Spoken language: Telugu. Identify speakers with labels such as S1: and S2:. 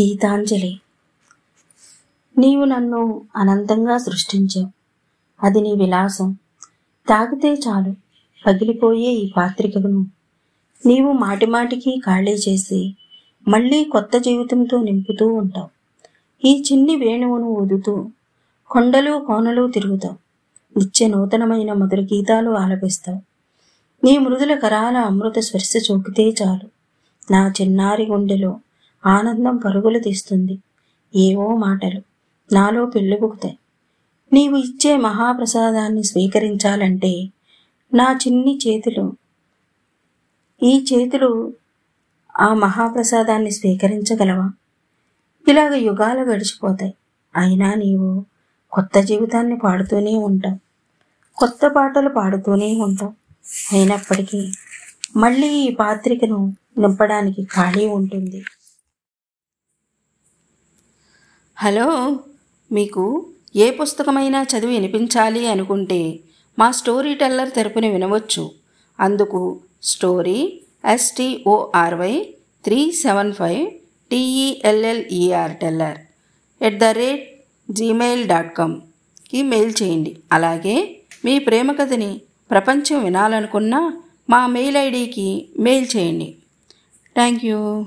S1: గీతాంజలి. నీవు నన్ను అనంతంగా సృష్టించావు. అది నీ విలాసం. తాగితే చాలు. పగిలిపోయే ఈ పాత్రికను. నీవు మాటిమాటికి ఖాళీ చేసి మళ్ళీ కొత్త జీవితంతో నింపుతూ ఉంటావు. ఈ చిన్ని వేణువును ఊదుతూ కొండలు కోనలు తిరుగుతావు. నిత్య నూతనమైన మధుర గీతాలు ఆలపిస్తావు. నీ మృదుల కరాల అమృత స్పర్శ చూకితే చాలు. నా చిన్నారి గుండెలో ఆనందం పరుగులు తీస్తుంది. ఏవో మాటలు నాలో పెళ్ళిబుకుతాయి నీవు ఇచ్చే మహాప్రసాదాన్ని స్వీకరించాలంటే నా చిన్ని చేతులు ఈ చేతులు ఆ మహాప్రసాదాన్ని స్వీకరించగలవా? ఇలాగ యుగాలు గడిచిపోతాయి. అయినా నీవు కొత్త జీవితాన్ని పాడుతూనే ఉంటావు. కొత్త పాటలు పాడుతూనే ఉంటావు. అయినప్పటికీ మళ్ళీ ఈ పాత్రికను నింపడానికి ఖాళీ ఉంటుంది. హలో మీకు ఏ పుస్తకమైనా చదివి వినిపించాలి అనుకుంటే మా స్టోరీ టెల్లర్ తెరపుని వినవచ్చు. అందుకు story S T O R Y three seven five T E L L E R teller at the rate Gmail dot కామ్కి mail చేయండి. అలాగే మీ ప్రేమ కథని ప్రపంచం వినాలనుకున్న మా మెయిల్ ఐడికి మెయిల్ చేయండి. Thank you